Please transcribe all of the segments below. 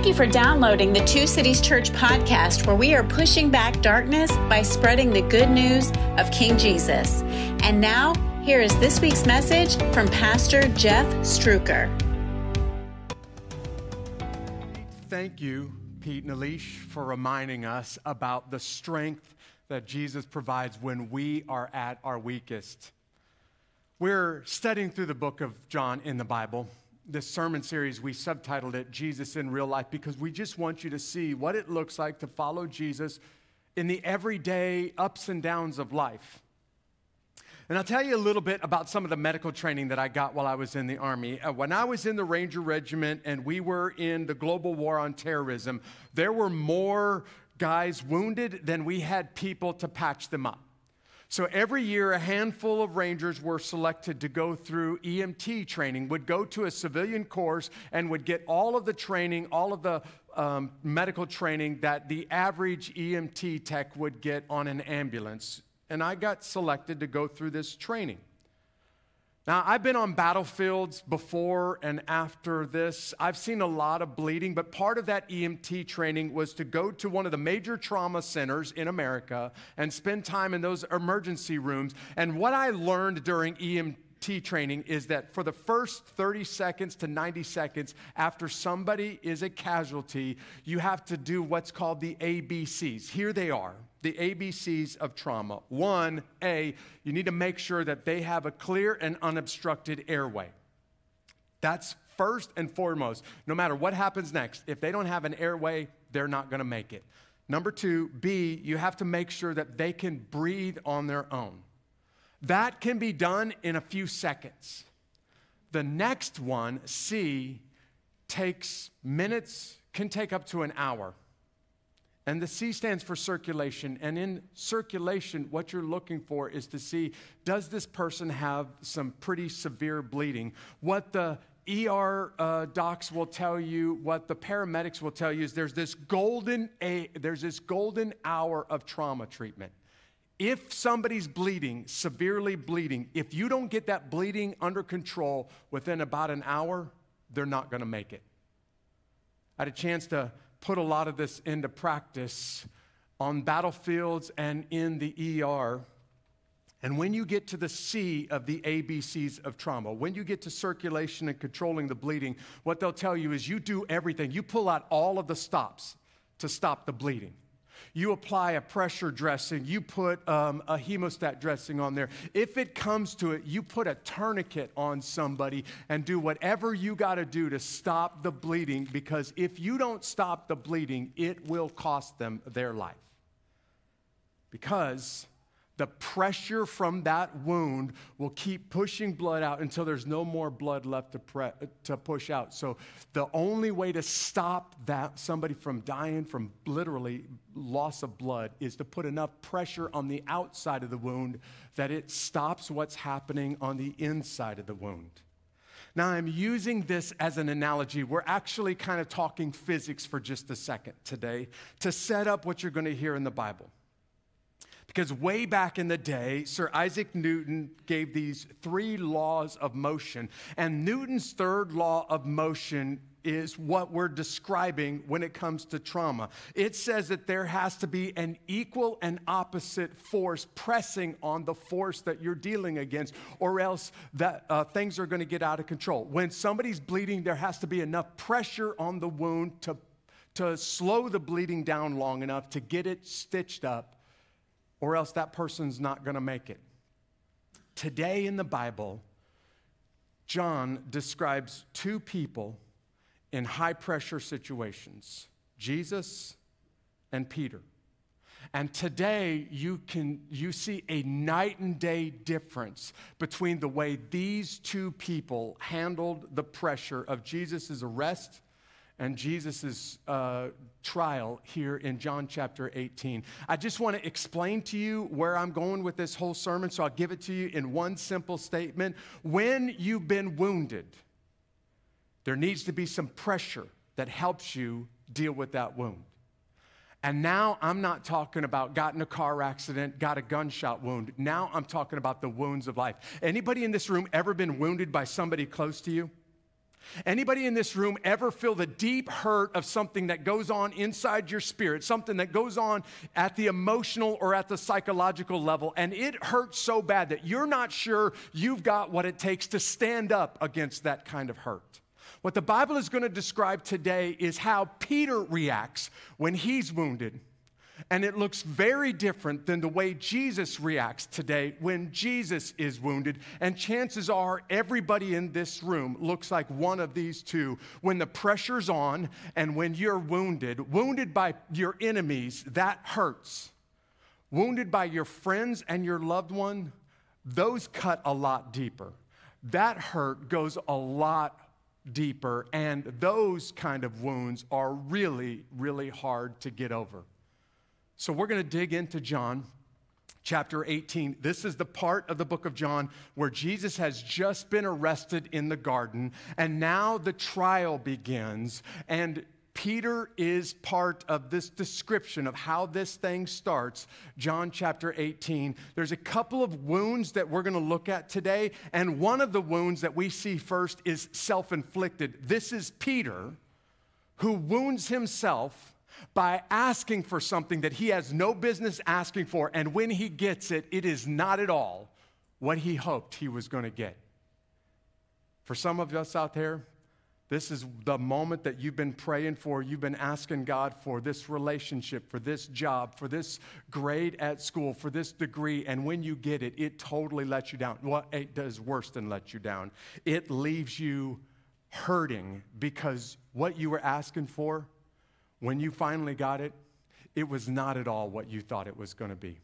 Thank you for downloading the Two Cities Church podcast, where we are pushing back darkness by spreading the good news of King Jesus. And now, here is this week's message from Pastor Jeff Struker. Thank you, Pete and Alish, for reminding us about the strength that Jesus provides when we are at our weakest. We're studying through the book of John in the Bible this sermon series, we subtitled it Jesus in Real Life because we just want you to see what it looks like to follow Jesus in the everyday ups and downs of life. And I'll tell you a little bit about some of the medical training that I got while I was in the Army. Uh, when I was in the Ranger Regiment and we were in the global war on terrorism, there were more guys wounded than we had people to patch them up. So every year, a handful of Rangers were selected to go through EMT training, would go to a civilian course, and would get all of the training, all of the um, medical training that the average EMT tech would get on an ambulance. And I got selected to go through this training. Now, I've been on battlefields before and after this. I've seen a lot of bleeding, but part of that EMT training was to go to one of the major trauma centers in America and spend time in those emergency rooms. And what I learned during EMT training is that for the first 30 seconds to 90 seconds after somebody is a casualty, you have to do what's called the ABCs. Here they are the ABCs of trauma. One, A, you need to make sure that they have a clear and unobstructed airway. That's first and foremost. No matter what happens next, if they don't have an airway, they're not going to make it. Number two, B, you have to make sure that they can breathe on their own. That can be done in a few seconds. The next one, C, takes minutes, can take up to an hour. And the C stands for circulation. And in circulation, what you're looking for is to see does this person have some pretty severe bleeding? What the ER uh, docs will tell you, what the paramedics will tell you is there's this golden a, there's this golden hour of trauma treatment. If somebody's bleeding, severely bleeding, if you don't get that bleeding under control within about an hour, they're not going to make it. I had a chance to put a lot of this into practice on battlefields and in the ER. And when you get to the C of the ABCs of trauma, when you get to circulation and controlling the bleeding, what they'll tell you is you do everything. You pull out all of the stops to stop the bleeding. You apply a pressure dressing, you put um, a hemostat dressing on there. If it comes to it, you put a tourniquet on somebody and do whatever you got to do to stop the bleeding because if you don't stop the bleeding, it will cost them their life. Because the pressure from that wound will keep pushing blood out until there's no more blood left to, pre- to push out. So the only way to stop that somebody from dying from literally loss of blood is to put enough pressure on the outside of the wound that it stops what's happening on the inside of the wound. Now, I'm using this as an analogy. We're actually kind of talking physics for just a second today to set up what you're going to hear in the Bible. Because way back in the day, Sir Isaac Newton gave these three laws of motion. And Newton's third law of motion is what we're describing when it comes to trauma. It says that there has to be an equal and opposite force pressing on the force that you're dealing against, or else that uh, things are going to get out of control. When somebody's bleeding, there has to be enough pressure on the wound to, to slow the bleeding down long enough to get it stitched up or else that person's not going to make it. Today in the Bible, John describes two people in high pressure situations Jesus and Peter. And today you can you see a night and day difference between the way these two people handled the pressure of Jesus' arrest and Jesus' uh, trial here in John chapter 18. I just want to explain to you where I'm going with this whole sermon, so I'll give it to you in one simple statement. When you've been wounded, there needs to be some pressure that helps you deal with that wound. And now I'm not talking about got in a car accident, got a gunshot wound. Now I'm talking about the wounds of life. Anybody in this room ever been wounded by somebody close to you? Anybody in this room ever feel the deep hurt of something that goes on inside your spirit, something that goes on at the emotional or at the psychological level, and it hurts so bad that you're not sure you've got what it takes to stand up against that kind of hurt? What the Bible is going to describe today is how Peter reacts when he's wounded and it looks very different than the way Jesus reacts today when Jesus is wounded. And chances are everybody in this room looks like one of these two. When the pressure's on and when you're wounded, wounded by your enemies, that hurts. Wounded by your friends and your loved one, those cut a lot deeper. That hurt goes a lot deeper, and those kind of wounds are really, really hard to get over. So we're going to dig into John chapter 18. This is the part of the book of John where Jesus has just been arrested in the garden, and now the trial begins. And Peter is part of this description of how this thing starts. John chapter 18. There's a couple of wounds that we're going to look at today, and one of the wounds that we see first is self inflicted. This is Peter who wounds himself by asking for something that he has no business asking for. And when he gets it, it is not at all what he hoped he was going to get. For some of us out there, this is the moment that you've been praying for. You've been asking God for this relationship, for this job, for this grade at school, for this degree. And when you get it, it totally lets you down. Well, it does worse than let you down. It leaves you hurting because what you were asking for when you finally got it, it was not at all what you thought it was going to be.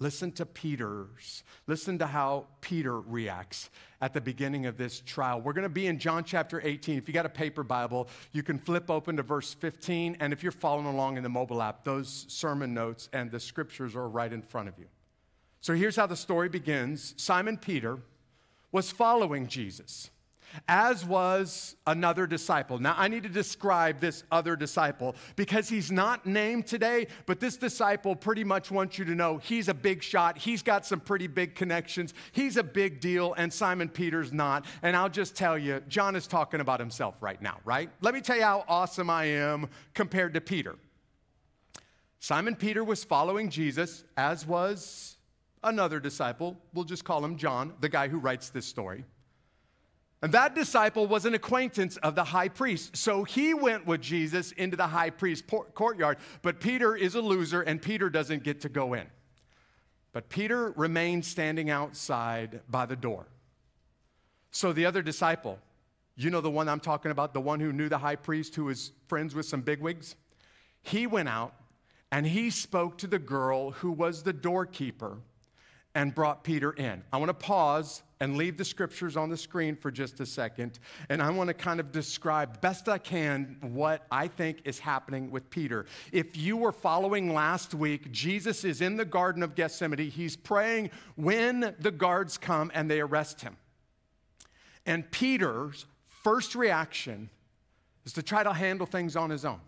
Listen to Peter's, listen to how Peter reacts at the beginning of this trial. We're going to be in John chapter 18. If you got a paper Bible, you can flip open to verse 15. And if you're following along in the mobile app, those sermon notes and the scriptures are right in front of you. So here's how the story begins Simon Peter was following Jesus as was another disciple. Now, I need to describe this other disciple because he's not named today, but this disciple pretty much wants you to know he's a big shot. He's got some pretty big connections. He's a big deal, and Simon Peter's not. And I'll just tell you, John is talking about himself right now, right? Let me tell you how awesome I am compared to Peter. Simon Peter was following Jesus, as was another disciple. We'll just call him John, the guy who writes this story. And that disciple was an acquaintance of the high priest. So he went with Jesus into the high priest courtyard. But Peter is a loser, and Peter doesn't get to go in. But Peter remained standing outside by the door. So the other disciple, you know the one I'm talking about, the one who knew the high priest, who was friends with some bigwigs? He went out and he spoke to the girl who was the doorkeeper and brought Peter in. I want to pause and leave the scriptures on the screen for just a second. And I want to kind of describe best I can what I think is happening with Peter. If you were following last week, Jesus is in the Garden of Gethsemane. He's praying when the guards come and they arrest him. And Peter's first reaction is to try to handle things on his own.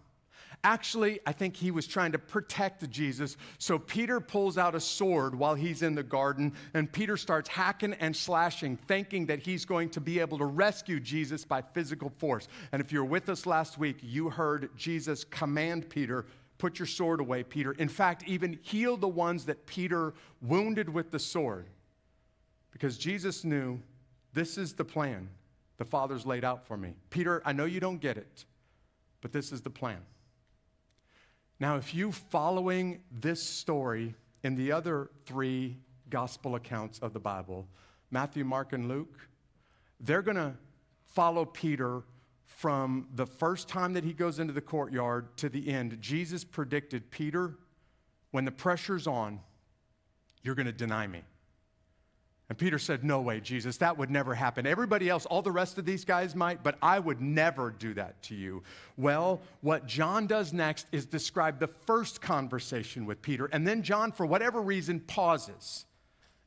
Actually, I think he was trying to protect Jesus. So Peter pulls out a sword while he's in the garden, and Peter starts hacking and slashing, thinking that he's going to be able to rescue Jesus by physical force. And if you're with us last week, you heard Jesus command Peter, Put your sword away, Peter. In fact, even heal the ones that Peter wounded with the sword. Because Jesus knew this is the plan the Father's laid out for me. Peter, I know you don't get it, but this is the plan. Now, if you following this story in the other three gospel accounts of the Bible, Matthew, Mark, and Luke, they're going to follow Peter from the first time that he goes into the courtyard to the end. Jesus predicted, Peter, when the pressure's on, you're going to deny me. And Peter said, No way, Jesus, that would never happen. Everybody else, all the rest of these guys might, but I would never do that to you. Well, what John does next is describe the first conversation with Peter. And then John, for whatever reason, pauses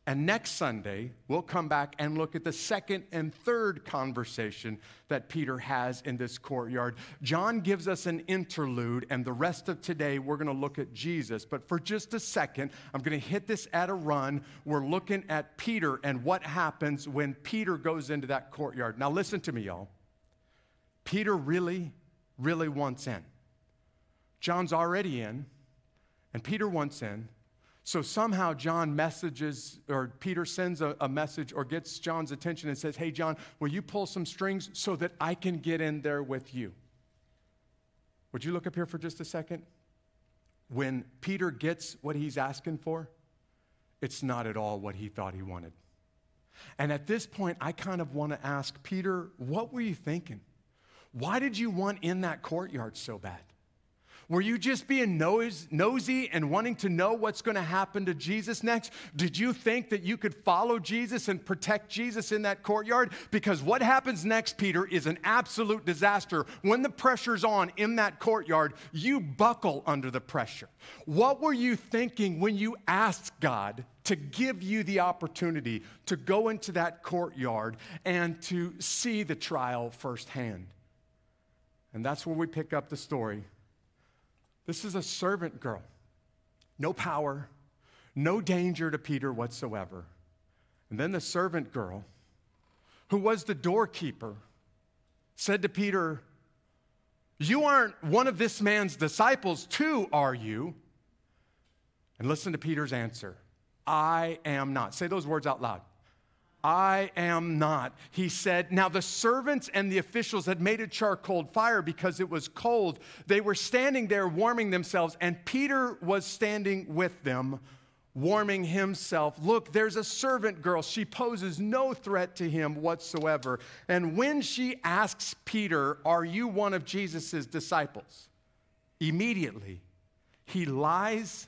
and next Sunday, we'll come back and look at the second and third conversation that Peter has in this courtyard. John gives us an interlude, and the rest of today, we're going to look at Jesus. But for just a second, I'm going to hit this at a run. We're looking at Peter and what happens when Peter goes into that courtyard. Now, listen to me, y'all. Peter really, really wants in. John's already in, and Peter wants in. So somehow John messages, or Peter sends a, a, message or gets John's attention and says, Hey, John, will you pull some strings so that I can get in there with you? Would you look up here for just a second? When Peter gets what he's asking for, it's not at all what he thought he wanted. And at this point, I kind of want to ask Peter, what were you thinking? Why did you want in that courtyard so bad? Were you just being nosy and wanting to know what's going to happen to Jesus next? Did you think that you could follow Jesus and protect Jesus in that courtyard? Because what happens next, Peter, is an absolute disaster. When the pressure's on in that courtyard, you buckle under the pressure. What were you thinking when you asked God to give you the opportunity to go into that courtyard and to see the trial firsthand? And that's where we pick up the story this is a servant girl. No power, no danger to Peter whatsoever. And then the servant girl, who was the doorkeeper, said to Peter, You aren't one of this man's disciples, too, are you? And listen to Peter's answer I am not. Say those words out loud. I am not. He said, Now the servants and the officials had made a charcoal fire because it was cold. They were standing there warming themselves, and Peter was standing with them, warming himself. Look, there's a servant girl. She poses no threat to him whatsoever. And when she asks Peter, Are you one of Jesus' disciples? Immediately, he lies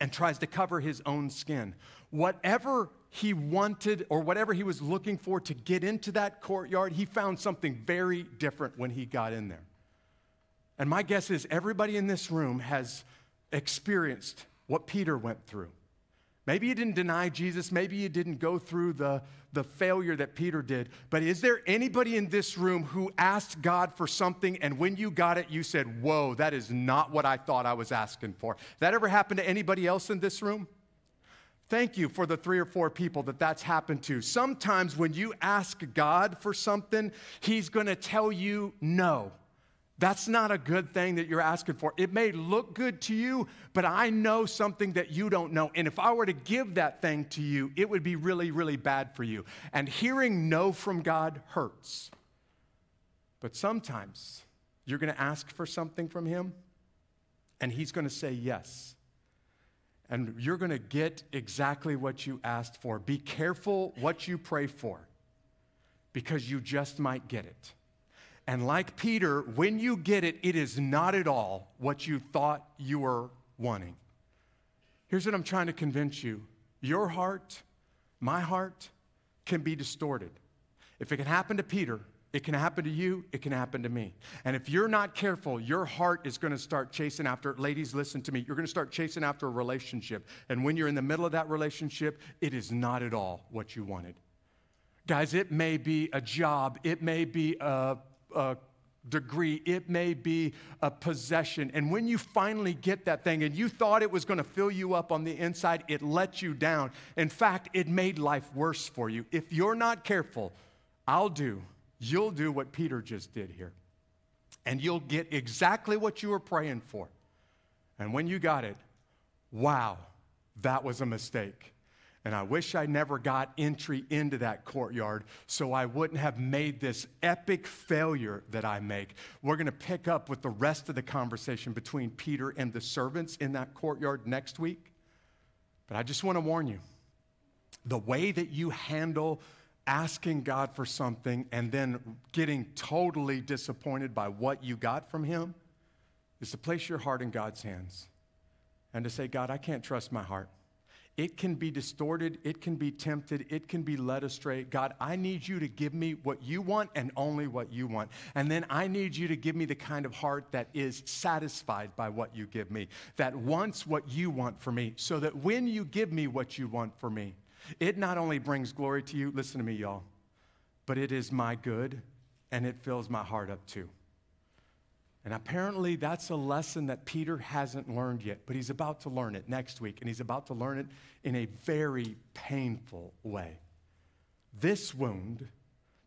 and tries to cover his own skin. Whatever he wanted or whatever he was looking for to get into that courtyard, he found something very different when he got in there. And my guess is everybody in this room has experienced what Peter went through. Maybe you didn't deny Jesus, maybe you didn't go through the, the failure that Peter did, but is there anybody in this room who asked God for something and when you got it, you said, Whoa, that is not what I thought I was asking for? That ever happened to anybody else in this room? Thank you for the three or four people that that's happened to. Sometimes when you ask God for something, He's going to tell you no. That's not a good thing that you're asking for. It may look good to you, but I know something that you don't know. And if I were to give that thing to you, it would be really, really bad for you. And hearing no from God hurts. But sometimes you're going to ask for something from Him, and He's going to say yes and you're going to get exactly what you asked for. Be careful what you pray for because you just might get it. And like Peter, when you get it, it is not at all what you thought you were wanting. Here's what I'm trying to convince you your heart, my heart, can be distorted. If it can happen to Peter, it can happen to you, it can happen to me. And if you're not careful, your heart is going to start chasing after, ladies, listen to me, you're going to start chasing after a relationship. And when you're in the middle of that relationship, it is not at all what you wanted. Guys, it may be a job, it may be a, a degree, it may be a possession. And when you finally get that thing and you thought it was going to fill you up on the inside, it let you down. In fact, it made life worse for you. If you're not careful, I'll do you'll do what Peter just did here. And you'll get exactly what you were praying for. And when you got it, wow, that was a mistake. And I wish I never got entry into that courtyard so I wouldn't have made this epic failure that I make. We're going to pick up with the rest of the conversation between Peter and the servants in that courtyard next week. But I just want to warn you the way that you handle asking God for something and then getting totally disappointed by what you got from Him is to place your heart in God's hands and to say, God, I can't trust my heart. It can be distorted, it can be tempted, it can be led astray. God, I need you to give me what you want and only what you want. And then I need you to give me the kind of heart that is satisfied by what you give me, that wants what you want for me, so that when you give me what you want for me, it not only brings glory to you, listen to me, y'all, but it is my good and it fills my heart up too. And apparently, that's a lesson that Peter hasn't learned yet, but he's about to learn it next week, and he's about to learn it in a very painful way. This wound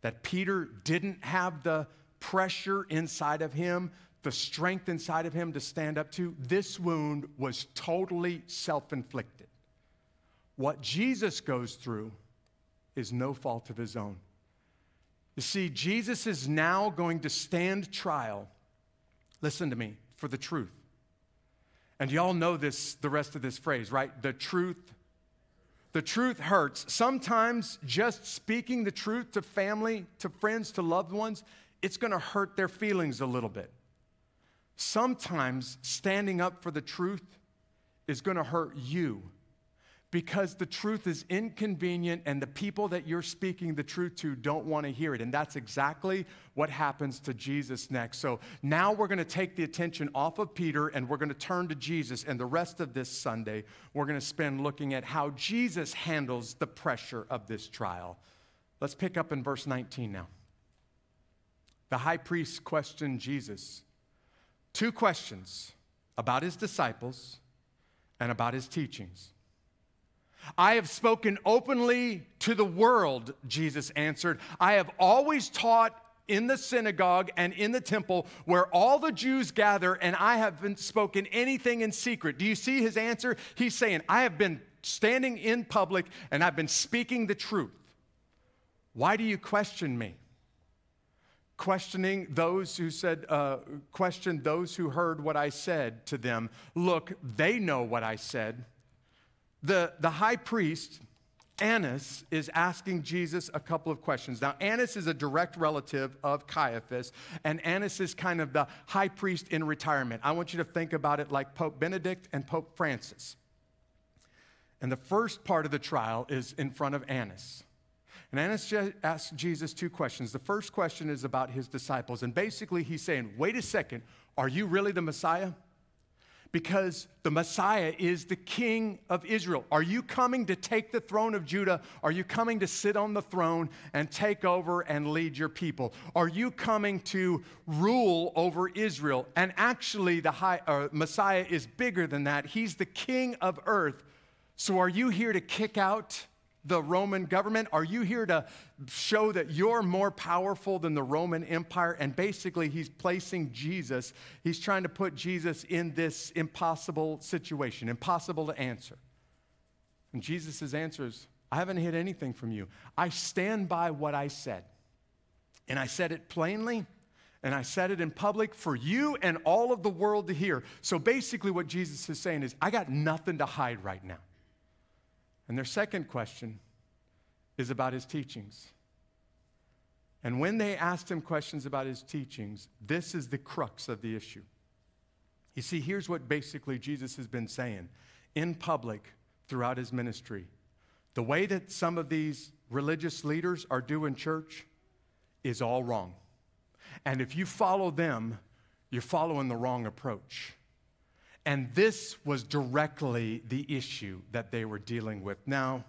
that Peter didn't have the pressure inside of him, the strength inside of him to stand up to, this wound was totally self inflicted. What Jesus goes through is no fault of his own. You see, Jesus is now going to stand trial, listen to me, for the truth. And y'all know this, the rest of this phrase, right? The truth. The truth hurts. Sometimes just speaking the truth to family, to friends, to loved ones, it's gonna hurt their feelings a little bit. Sometimes standing up for the truth is gonna hurt you because the truth is inconvenient and the people that you're speaking the truth to don't want to hear it. And that's exactly what happens to Jesus next. So now we're going to take the attention off of Peter and we're going to turn to Jesus. And the rest of this Sunday, we're going to spend looking at how Jesus handles the pressure of this trial. Let's pick up in verse 19 now. The high priest questioned Jesus two questions about his disciples and about his teachings. I have spoken openly to the world, Jesus answered. I have always taught in the synagogue and in the temple where all the Jews gather, and I haven't spoken anything in secret. Do you see his answer? He's saying, I have been standing in public and I've been speaking the truth. Why do you question me? Questioning those who said, uh, questioned those who heard what I said to them. Look, they know what I said. The, the high priest, Annas, is asking Jesus a couple of questions. Now, Annas is a direct relative of Caiaphas, and Annas is kind of the high priest in retirement. I want you to think about it like Pope Benedict and Pope Francis. And the first part of the trial is in front of Annas. And Annas asks Jesus two questions. The first question is about his disciples. And basically, he's saying, Wait a second, are you really the Messiah? Because the Messiah is the King of Israel. Are you coming to take the throne of Judah? Are you coming to sit on the throne and take over and lead your people? Are you coming to rule over Israel? And actually, the high, uh, Messiah is bigger than that. He's the King of earth. So, are you here to kick out the Roman government? Are you here to show that you're more powerful than the Roman Empire? And basically, he's placing Jesus, he's trying to put Jesus in this impossible situation, impossible to answer. And Jesus' answer is, I haven't hid anything from you. I stand by what I said. And I said it plainly, and I said it in public for you and all of the world to hear. So basically, what Jesus is saying is, I got nothing to hide right now. And their second question is about his teachings. And when they asked him questions about his teachings, this is the crux of the issue. You see, here's what basically Jesus has been saying in public throughout his ministry. The way that some of these religious leaders are doing church is all wrong. And if you follow them, you're following the wrong approach. And this was directly the issue that they were dealing with. Now,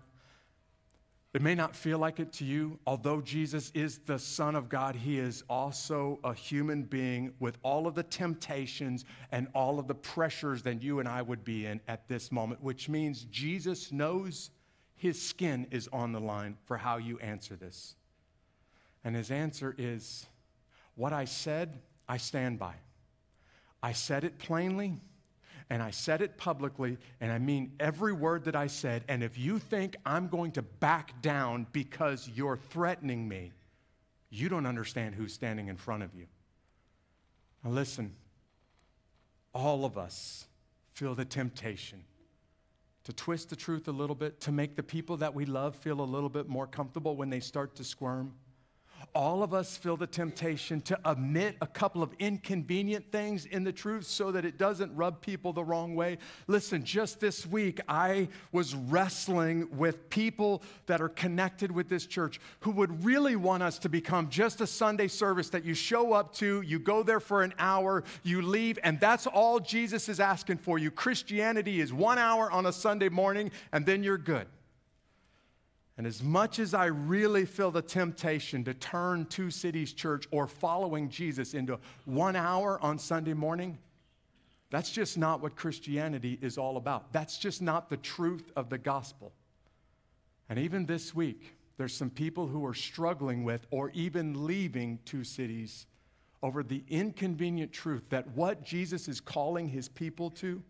it may not feel like it to you. Although Jesus is the Son of God, He is also a human being with all of the temptations and all of the pressures that you and I would be in at this moment, which means Jesus knows His skin is on the line for how you answer this. And His answer is what I said, I stand by. I said it plainly and I said it publicly, and I mean every word that I said. And if you think I'm going to back down because you're threatening me, you don't understand who's standing in front of you. Now, listen, all of us feel the temptation to twist the truth a little bit, to make the people that we love feel a little bit more comfortable when they start to squirm all of us feel the temptation to omit a couple of inconvenient things in the truth so that it doesn't rub people the wrong way. Listen, just this week, I was wrestling with people that are connected with this church who would really want us to become just a Sunday service that you show up to, you go there for an hour, you leave, and that's all Jesus is asking for you. Christianity is one hour on a Sunday morning, and then you're good. And as much as I really feel the temptation to turn Two Cities Church or following Jesus into one hour on Sunday morning, that's just not what Christianity is all about. That's just not the truth of the gospel. And even this week, there's some people who are struggling with or even leaving Two Cities over the inconvenient truth that what Jesus is calling his people to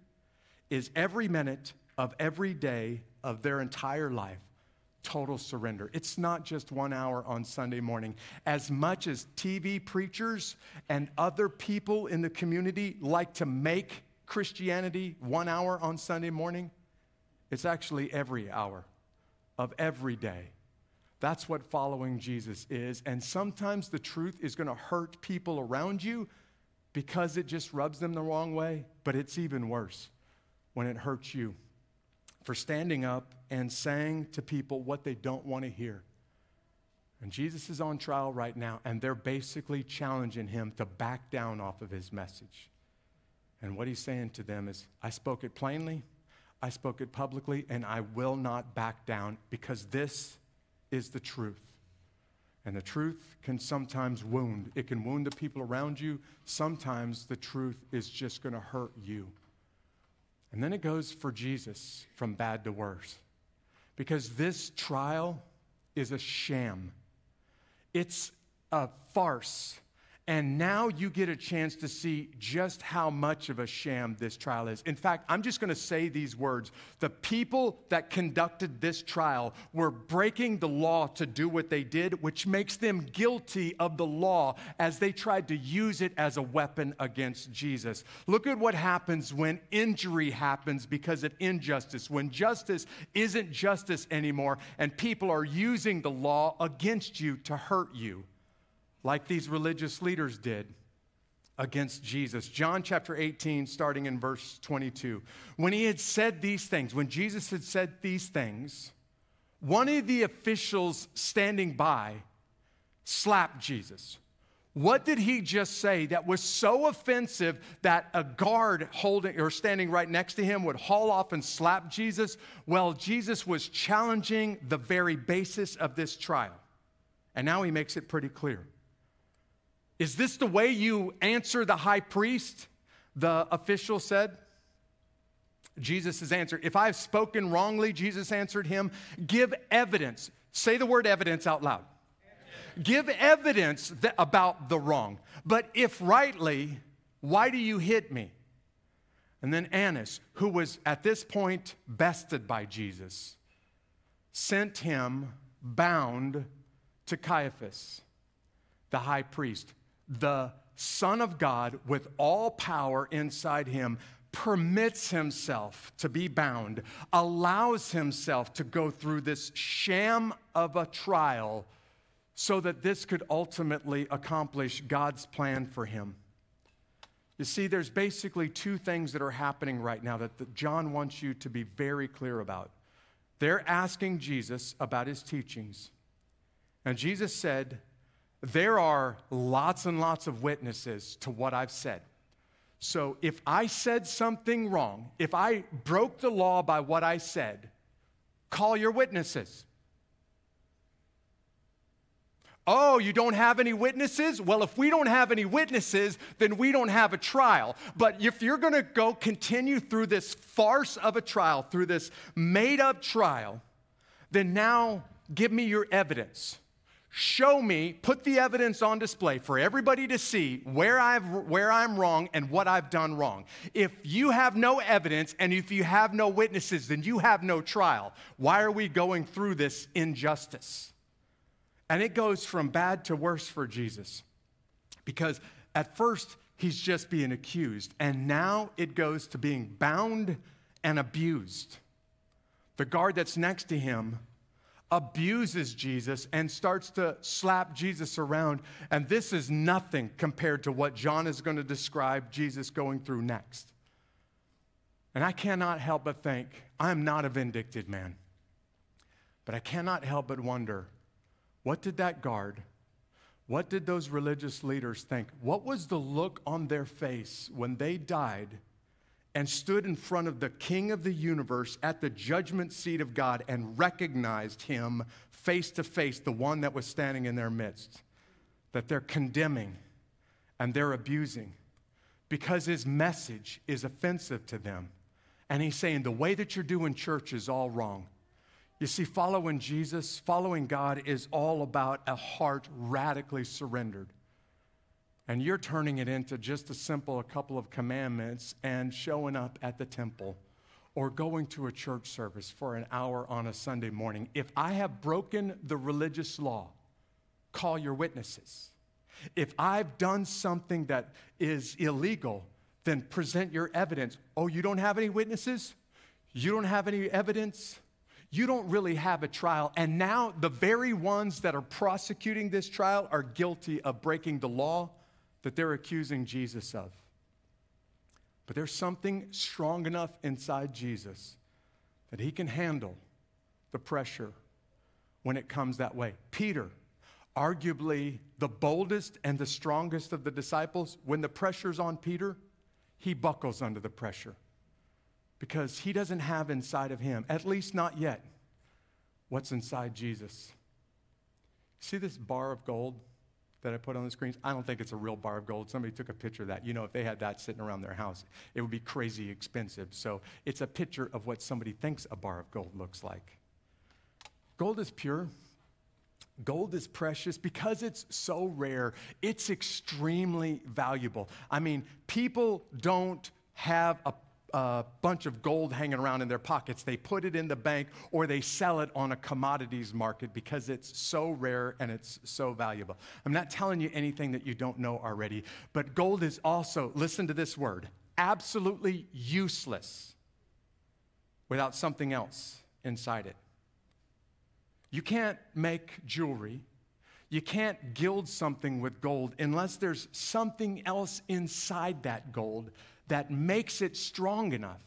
is every minute of every day of their entire life total surrender. It's not just one hour on Sunday morning. As much as TV preachers and other people in the community like to make Christianity one hour on Sunday morning, it's actually every hour of every day. That's what following Jesus is. And sometimes the truth is going to hurt people around you because it just rubs them the wrong way, but it's even worse when it hurts you for standing up and saying to people what they don't want to hear. And Jesus is on trial right now, and they're basically challenging him to back down off of his message. And what he's saying to them is, I spoke it plainly, I spoke it publicly, and I will not back down because this is the truth. And the truth can sometimes wound. It can wound the people around you. Sometimes the truth is just going to hurt you. And then it goes for Jesus from bad to worse. Because this trial is a sham, it's a farce. And now you get a chance to see just how much of a sham this trial is. In fact, I'm just going to say these words. The people that conducted this trial were breaking the law to do what they did, which makes them guilty of the law as they tried to use it as a weapon against Jesus. Look at what happens when injury happens because of injustice, when justice isn't justice anymore, and people are using the law against you to hurt you like these religious leaders did against Jesus. John chapter 18, starting in verse 22. When he had said these things, when Jesus had said these things, one of the officials standing by slapped Jesus. What did he just say that was so offensive that a guard holding or standing right next to him would haul off and slap Jesus? Well, Jesus was challenging the very basis of this trial. And now he makes it pretty clear. Is this the way you answer the high priest? The official said. Jesus' answer, if I have spoken wrongly, Jesus answered him, give evidence. Say the word evidence out loud. Evidence. Give evidence about the wrong. But if rightly, why do you hit me? And then Annas, who was at this point bested by Jesus, sent him bound to Caiaphas, the high priest the Son of God, with all power inside him, permits himself to be bound, allows himself to go through this sham of a trial so that this could ultimately accomplish God's plan for him. You see, there's basically two things that are happening right now that John wants you to be very clear about. They're asking Jesus about his teachings. And Jesus said, there are lots and lots of witnesses to what I've said. So if I said something wrong, if I broke the law by what I said, call your witnesses. Oh, you don't have any witnesses? Well, if we don't have any witnesses, then we don't have a trial. But if you're going to go continue through this farce of a trial, through this made up trial, then now give me your evidence show me, put the evidence on display for everybody to see where, I've, where I'm wrong and what I've done wrong. If you have no evidence and if you have no witnesses, then you have no trial. Why are we going through this injustice? And it goes from bad to worse for Jesus because at first he's just being accused, and now it goes to being bound and abused. The guard that's next to him abuses Jesus and starts to slap Jesus around. And this is nothing compared to what John is going to describe Jesus going through next. And I cannot help but think, I'm not a vindictive man. But I cannot help but wonder what did that guard, what did those religious leaders think? What was the look on their face when they died? And stood in front of the King of the universe at the judgment seat of God and recognized him face to face, the one that was standing in their midst, that they're condemning and they're abusing because his message is offensive to them. And he's saying, the way that you're doing church is all wrong. You see, following Jesus, following God is all about a heart radically surrendered. And you're turning it into just a simple a couple of commandments and showing up at the temple or going to a church service for an hour on a Sunday morning, if I have broken the religious law, call your witnesses. If I've done something that is illegal, then present your evidence. Oh, you don't have any witnesses? You don't have any evidence? You don't really have a trial. And now the very ones that are prosecuting this trial are guilty of breaking the law that they're accusing Jesus of. But there's something strong enough inside Jesus that he can handle the pressure when it comes that way. Peter, arguably the boldest and the strongest of the disciples, when the pressure's on Peter, he buckles under the pressure because he doesn't have inside of him, at least not yet, what's inside Jesus. See this bar of gold? That I put on the screens. I don't think it's a real bar of gold. Somebody took a picture of that. You know, if they had that sitting around their house, it would be crazy expensive. So it's a picture of what somebody thinks a bar of gold looks like. Gold is pure. Gold is precious because it's so rare. It's extremely valuable. I mean, people don't have a a bunch of gold hanging around in their pockets. They put it in the bank or they sell it on a commodities market because it's so rare and it's so valuable. I'm not telling you anything that you don't know already, but gold is also, listen to this word, absolutely useless without something else inside it. You can't make jewelry. You can't gild something with gold unless there's something else inside that gold that makes it strong enough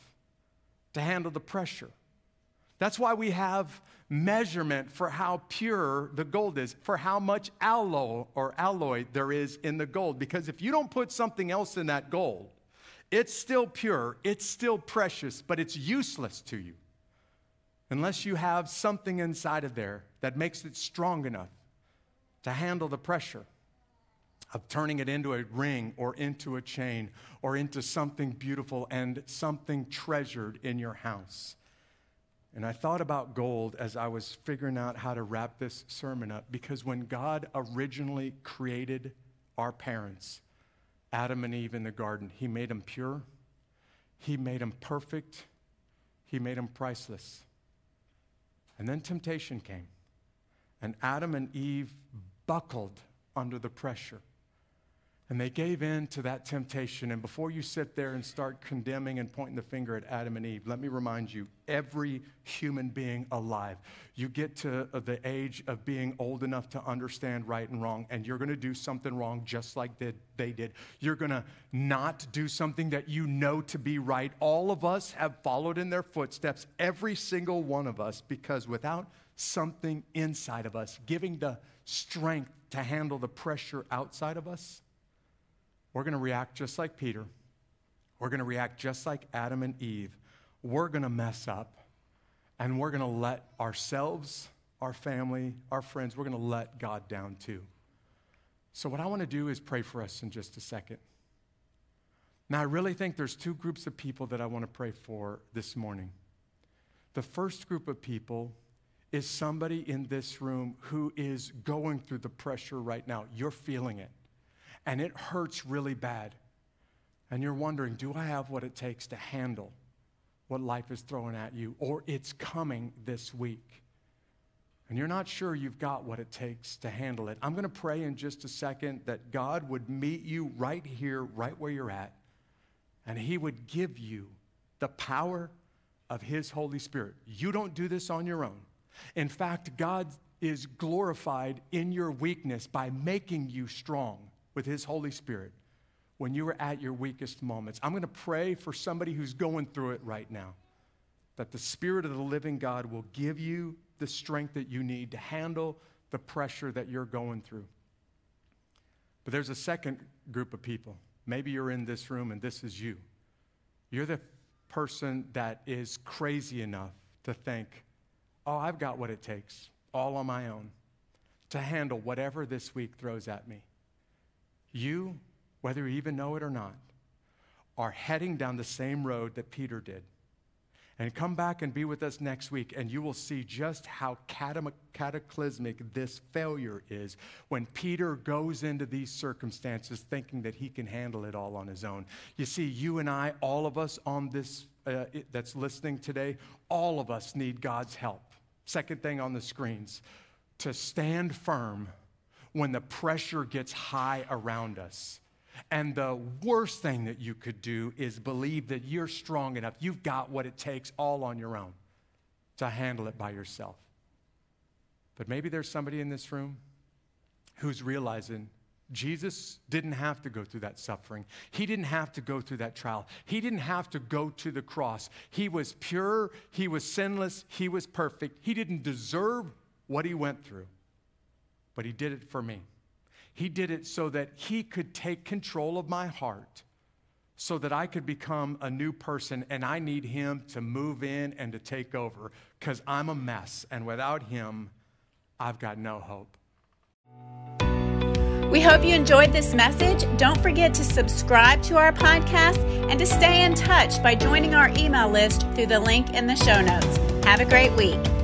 to handle the pressure. That's why we have measurement for how pure the gold is, for how much alloy or alloy there is in the gold. Because if you don't put something else in that gold, it's still pure, it's still precious, but it's useless to you unless you have something inside of there that makes it strong enough to handle the pressure of turning it into a ring or into a chain or into something beautiful and something treasured in your house. And I thought about gold as I was figuring out how to wrap this sermon up because when God originally created our parents, Adam and Eve in the garden, He made them pure, He made them perfect, He made them priceless. And then temptation came, and Adam and Eve buckled under the pressure. And they gave in to that temptation. And before you sit there and start condemning and pointing the finger at Adam and Eve, let me remind you every human being alive, you get to uh, the age of being old enough to understand right and wrong, and you're to do something wrong just like they did. You're to not do something that you know to be right. All of us have followed in their footsteps, every single one of us, because without something inside of us giving the strength to handle the pressure outside of us, we're going to react just like Peter. We're going to react just like Adam and Eve. We're going to mess up and we're going to let ourselves, our family, our friends, we're going to let God down too. So, what I want to do is pray for us in just a second. Now, I really think there's two groups of people that I want to pray for this morning. The first group of people is somebody in this room who is going through the pressure right now. You're feeling it and it hurts really bad. And you're wondering, do I have what it takes to handle what life is throwing at you? Or it's coming this week. And you're not sure you've got what it takes to handle it. I'm going to pray in just a second that God would meet you right here, right where you're at, and He would give you the power of His Holy Spirit. You don't do this on your own. In fact, God is glorified in your weakness by making you strong with His Holy Spirit when you are at your weakest moments. I'm going to pray for somebody who's going through it right now that the Spirit of the living God will give you the strength that you need to handle the pressure that you're going through. But there's a second group of people. Maybe you're in this room and this is you. You're the person that is crazy enough to think, oh, I've got what it takes all on my own to handle whatever this week throws at me you, whether you even know it or not, are heading down the same road that Peter did. And come back and be with us next week, and you will see just how cataclysmic this failure is when Peter goes into these circumstances thinking that he can handle it all on his own. You see, you and I, all of us on this uh, that's listening today, all of us need God's help. Second thing on the screens to stand firm when the pressure gets high around us and the worst thing that you could do is believe that you're strong enough. You've got what it takes all on your own to handle it by yourself. But maybe there's somebody in this room who's realizing Jesus didn't have to go through that suffering. He didn't have to go through that trial. He didn't have to go to the cross. He was pure, he was sinless, he was perfect. He didn't deserve what he went through, but he did it for me. He did it so that He could take control of my heart, so that I could become a new person. And I need Him to move in and to take over because I'm a mess. And without Him, I've got no hope. We hope you enjoyed this message. Don't forget to subscribe to our podcast and to stay in touch by joining our email list through the link in the show notes. Have a great week.